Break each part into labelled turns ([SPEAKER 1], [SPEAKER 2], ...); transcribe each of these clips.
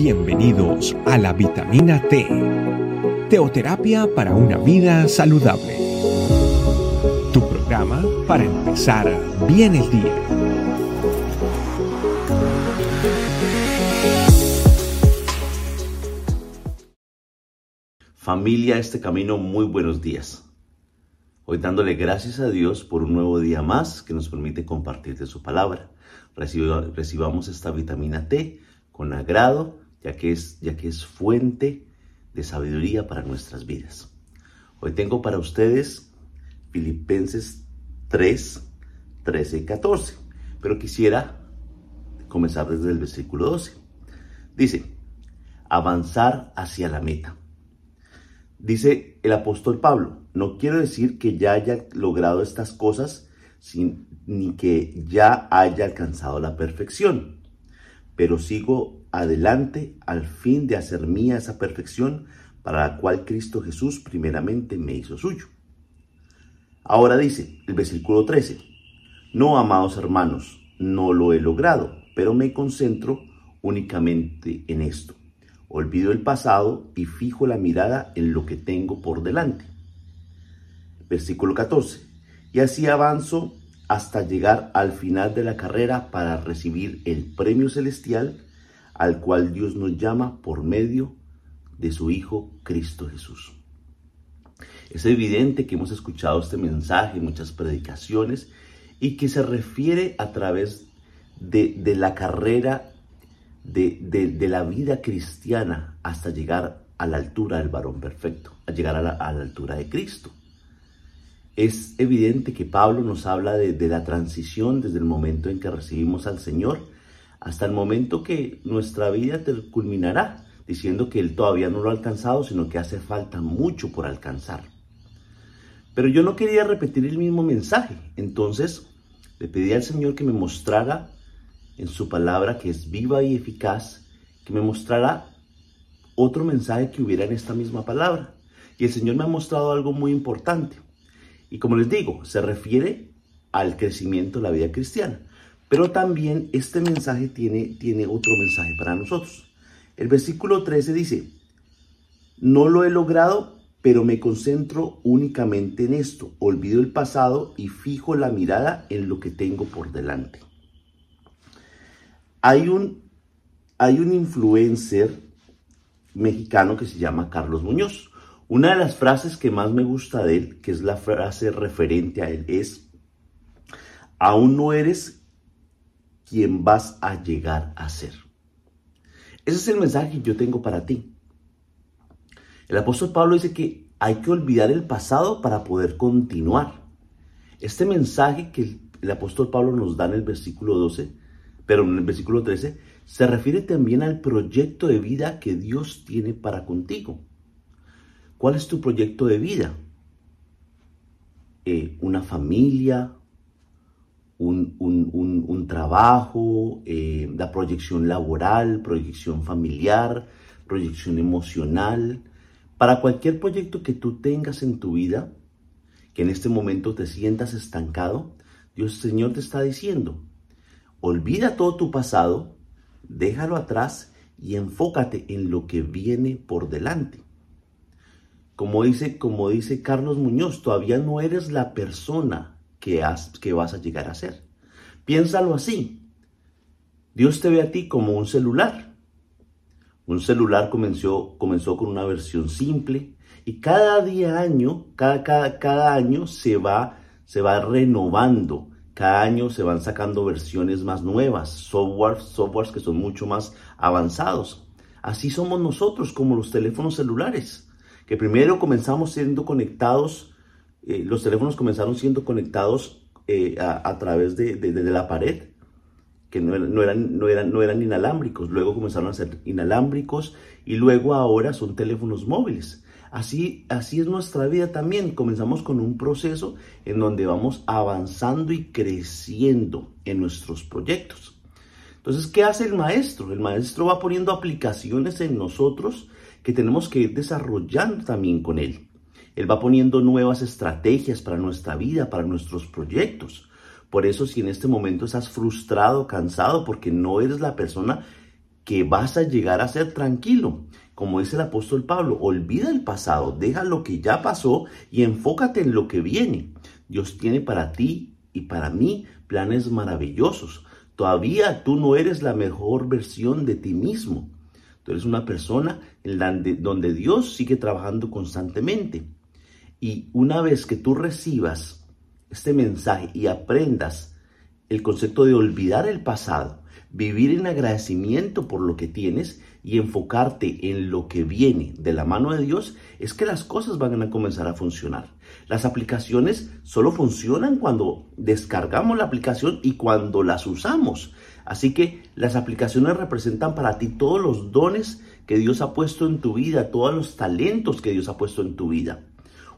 [SPEAKER 1] Bienvenidos a la vitamina T, teoterapia para una vida saludable. Tu programa para empezar bien el día.
[SPEAKER 2] Familia, este camino, muy buenos días. Hoy dándole gracias a Dios por un nuevo día más que nos permite compartir de su palabra. recibamos esta vitamina T con agrado, ya que es, ya que es fuente de sabiduría para nuestras vidas. Hoy tengo para ustedes Filipenses 3, 13 y 14, pero quisiera comenzar desde el versículo 12. Dice, avanzar hacia la meta. Dice el apóstol Pablo, no quiero decir que ya haya logrado estas cosas sin, ni que ya haya alcanzado la perfección pero sigo adelante al fin de hacer mía esa perfección para la cual Cristo Jesús primeramente me hizo suyo. Ahora dice el versículo 13, no, amados hermanos, no lo he logrado, pero me concentro únicamente en esto. Olvido el pasado y fijo la mirada en lo que tengo por delante. Versículo 14. Y así avanzo hasta llegar al final de la carrera para recibir el premio celestial al cual Dios nos llama por medio de su Hijo Cristo Jesús. Es evidente que hemos escuchado este mensaje en muchas predicaciones y que se refiere a través de, la carrera de, la vida cristiana hasta llegar a la altura del varón perfecto, a llegar a la altura de Cristo es evidente que Pablo nos habla de, la transición desde el momento en que recibimos al Señor hasta el momento que nuestra vida culminará, diciendo que Él todavía no lo ha alcanzado, sino que hace falta mucho por alcanzar. Pero yo no quería repetir el mismo mensaje, entonces le pedí al Señor que me mostrara en su palabra, que es viva y eficaz, que me mostrara otro mensaje que hubiera en esta misma palabra. Y el Señor me ha mostrado algo muy importante. Y como les digo, se refiere al crecimiento de la vida cristiana. Pero también este mensaje tiene, tiene otro mensaje para nosotros. El versículo 13 dice, no lo he logrado, pero me concentro únicamente en esto. Olvido el pasado y fijo la mirada en lo que tengo por delante. Hay un, hay un influencer mexicano que se llama Carlos Muñoz. Una de las frases que más me gusta de él, que es la frase referente a él, es, aún no eres quien vas a llegar a ser. Ese es el mensaje que yo tengo para ti. El apóstol Pablo dice que hay que olvidar el pasado para poder continuar. Este mensaje que el apóstol Pablo nos da en el versículo 12, pero en el versículo 13, se refiere también al proyecto de vida que Dios tiene para contigo. ¿Cuál es tu proyecto de vida? Eh, ¿Una familia? Un, trabajo? Eh, ¿La proyección laboral? ¿Proyección familiar? ¿Proyección emocional? Para cualquier proyecto que tú tengas en tu vida, que en este momento te sientas estancado, Dios Señor te está diciendo, olvida todo tu pasado, déjalo atrás y enfócate en lo que viene por delante. Como dice, como dice Carlos Muñoz, todavía no eres la persona que, vas a llegar a ser. Piénsalo así. Dios te ve a ti como un celular. Un celular comenzó, con una versión simple y cada día año, cada, año se va, se va renovando. Cada año se van sacando versiones más nuevas, softwares que son mucho más avanzados. Así somos nosotros como los teléfonos celulares que primero comenzamos siendo conectados, eh, los teléfonos comenzaron siendo conectados eh, a, través de, la pared, que no, eran, no, eran, no eran inalámbricos, luego comenzaron a ser inalámbricos y luego ahora son teléfonos móviles. Así, así es nuestra vida también. Comenzamos con un proceso en donde vamos avanzando y creciendo en nuestros proyectos. Entonces, ¿qué hace el maestro? El maestro va poniendo aplicaciones en nosotros que tenemos que ir desarrollando también con Él. Él va poniendo nuevas estrategias para nuestra vida, para nuestros proyectos. Por eso si en este momento estás frustrado, cansado, porque no eres la persona que vas a llegar a ser tranquilo. Como dice el apóstol Pablo, olvida el pasado, deja lo que ya pasó y enfócate en lo que viene. Dios tiene para ti y para mí planes maravillosos. Todavía tú no eres la mejor versión de ti mismo. Tú eres una persona en donde, donde Dios sigue trabajando constantemente. Y una vez que tú recibas este mensaje y aprendas el concepto de olvidar el pasado, vivir en agradecimiento por lo que tienes y enfocarte en lo que viene de la mano de Dios, es que las cosas van a comenzar a funcionar. Las aplicaciones solo funcionan cuando descargamos la aplicación y cuando las usamos. Así que las aplicaciones representan para ti todos los dones que Dios ha puesto en tu vida, todos los talentos que Dios ha puesto en tu vida.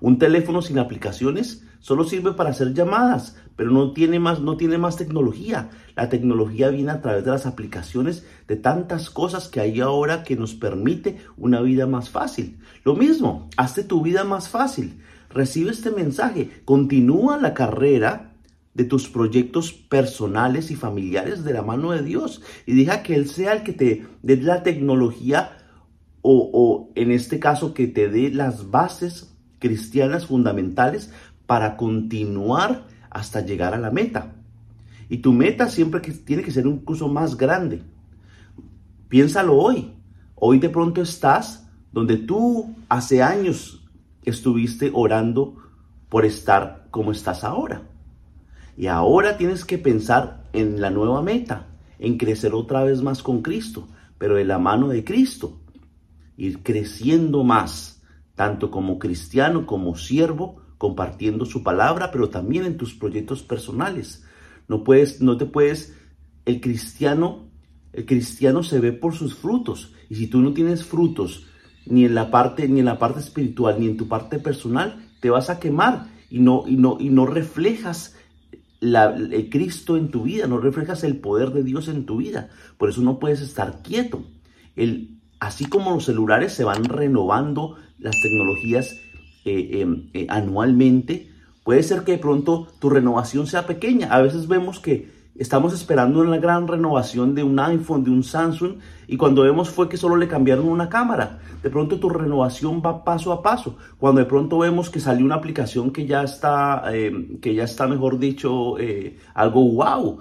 [SPEAKER 2] Un teléfono sin aplicaciones solo sirve para hacer llamadas, pero no tiene más, no tiene más tecnología. La tecnología viene a través de las aplicaciones de tantas cosas que hay ahora que nos permite una vida más fácil. Lo mismo, hazte tu vida más fácil. Recibe este mensaje, continúa la carrera de tus proyectos personales y familiares de la mano de Dios y deja que Él sea el que te dé la tecnología o, o en este caso que te dé las bases cristianas fundamentales para continuar hasta llegar a la meta. Y tu meta siempre que tiene que ser un curso más grande. Piénsalo hoy. Hoy de pronto estás donde tú hace años estuviste orando por estar como estás ahora. Y ahora tienes que pensar en la nueva meta, en crecer otra vez más con Cristo, pero de la mano de Cristo. Ir creciendo más tanto como cristiano como siervo, compartiendo su palabra, pero también en tus proyectos personales. No puedes, no te puedes, el cristiano, el cristiano se ve por sus frutos. Y si tú no tienes frutos ni en la parte, ni en la parte espiritual, ni en tu parte personal, te vas a quemar y no, y no, y no reflejas la, el Cristo en tu vida, no reflejas el poder de Dios en tu vida. Por eso no puedes estar quieto. El, así como los celulares se van renovando las tecnologías eh, em, eh, anualmente, puede ser que de pronto tu renovación sea pequeña. A veces vemos que estamos esperando una gran renovación de un iPhone, de un Samsung, y cuando vemos fue que solo le cambiaron una cámara. De pronto tu renovación va paso a paso. Cuando de pronto vemos que salió una aplicación que ya está, em, que ya está mejor dicho, eh, algo wow.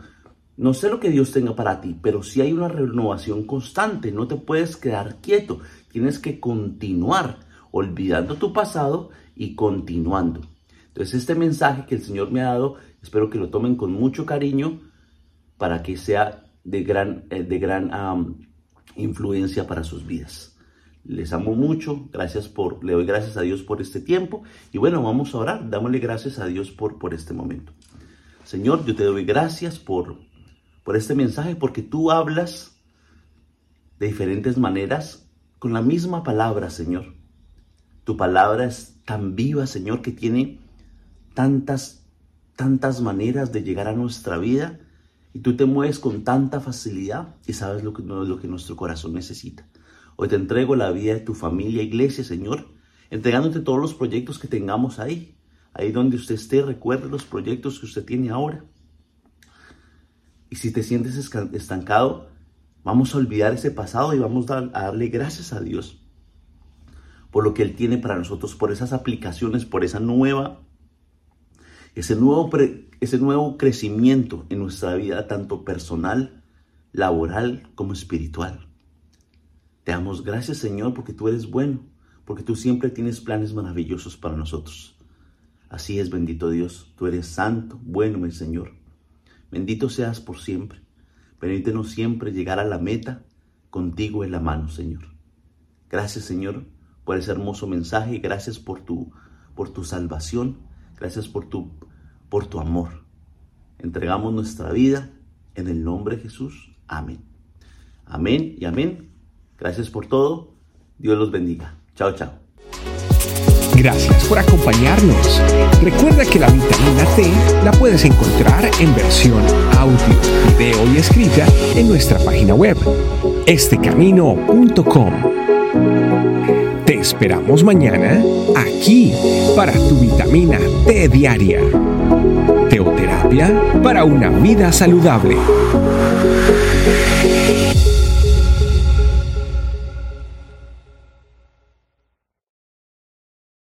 [SPEAKER 2] No sé lo que Dios tenga para ti, pero si hay una renovación constante, no te puedes quedar quieto, tienes que continuar olvidando tu pasado y continuando. Entonces este mensaje que el Señor me ha dado, espero que lo tomen con mucho cariño para que sea de gran, eh, de gran influencia para sus vidas. Les amo mucho, gracias por, le doy gracias a Dios por este tiempo y bueno, vamos a orar, dámosle gracias a Dios por, por este momento. Señor, yo te doy gracias por por este mensaje porque tú hablas de diferentes maneras con la misma palabra, Señor. Tu palabra es tan viva, Señor, que tiene tantas, tantas maneras de llegar a nuestra vida y tú te mueves con tanta facilidad y sabes lo que, lo que nuestro corazón necesita. Hoy te entrego la vida de tu familia, iglesia, Señor, entregándote todos los proyectos que tengamos ahí. Ahí donde usted esté, recuerde los proyectos que usted tiene ahora. Y si te sientes estancado, vamos a olvidar ese pasado y vamos a darle gracias a Dios por lo que Él tiene para nosotros, por esas aplicaciones, por esa nueva, ese nuevo, ese nuevo crecimiento en nuestra vida, tanto personal, laboral como espiritual. Te damos gracias, Señor, porque tú eres bueno, porque tú siempre tienes planes maravillosos para nosotros. Así es, bendito Dios, tú eres santo, bueno, mi Señor. Bendito seas por siempre. Permítenos siempre llegar a la meta contigo en la mano, Señor. Gracias, Señor, por ese hermoso mensaje. Gracias por tu, por tu salvación. Gracias por tu, por tu amor. Entregamos nuestra vida en el nombre de Jesús. Amén. Amén y amén. Gracias por todo. Dios los bendiga. Chao, chao.
[SPEAKER 1] Gracias por acompañarnos. Recuerda que la vitamina T la puedes encontrar en versión audio, video y escrita en nuestra página web, estecamino.com. Te esperamos mañana aquí para tu vitamina T diaria. Teoterapia para una vida saludable.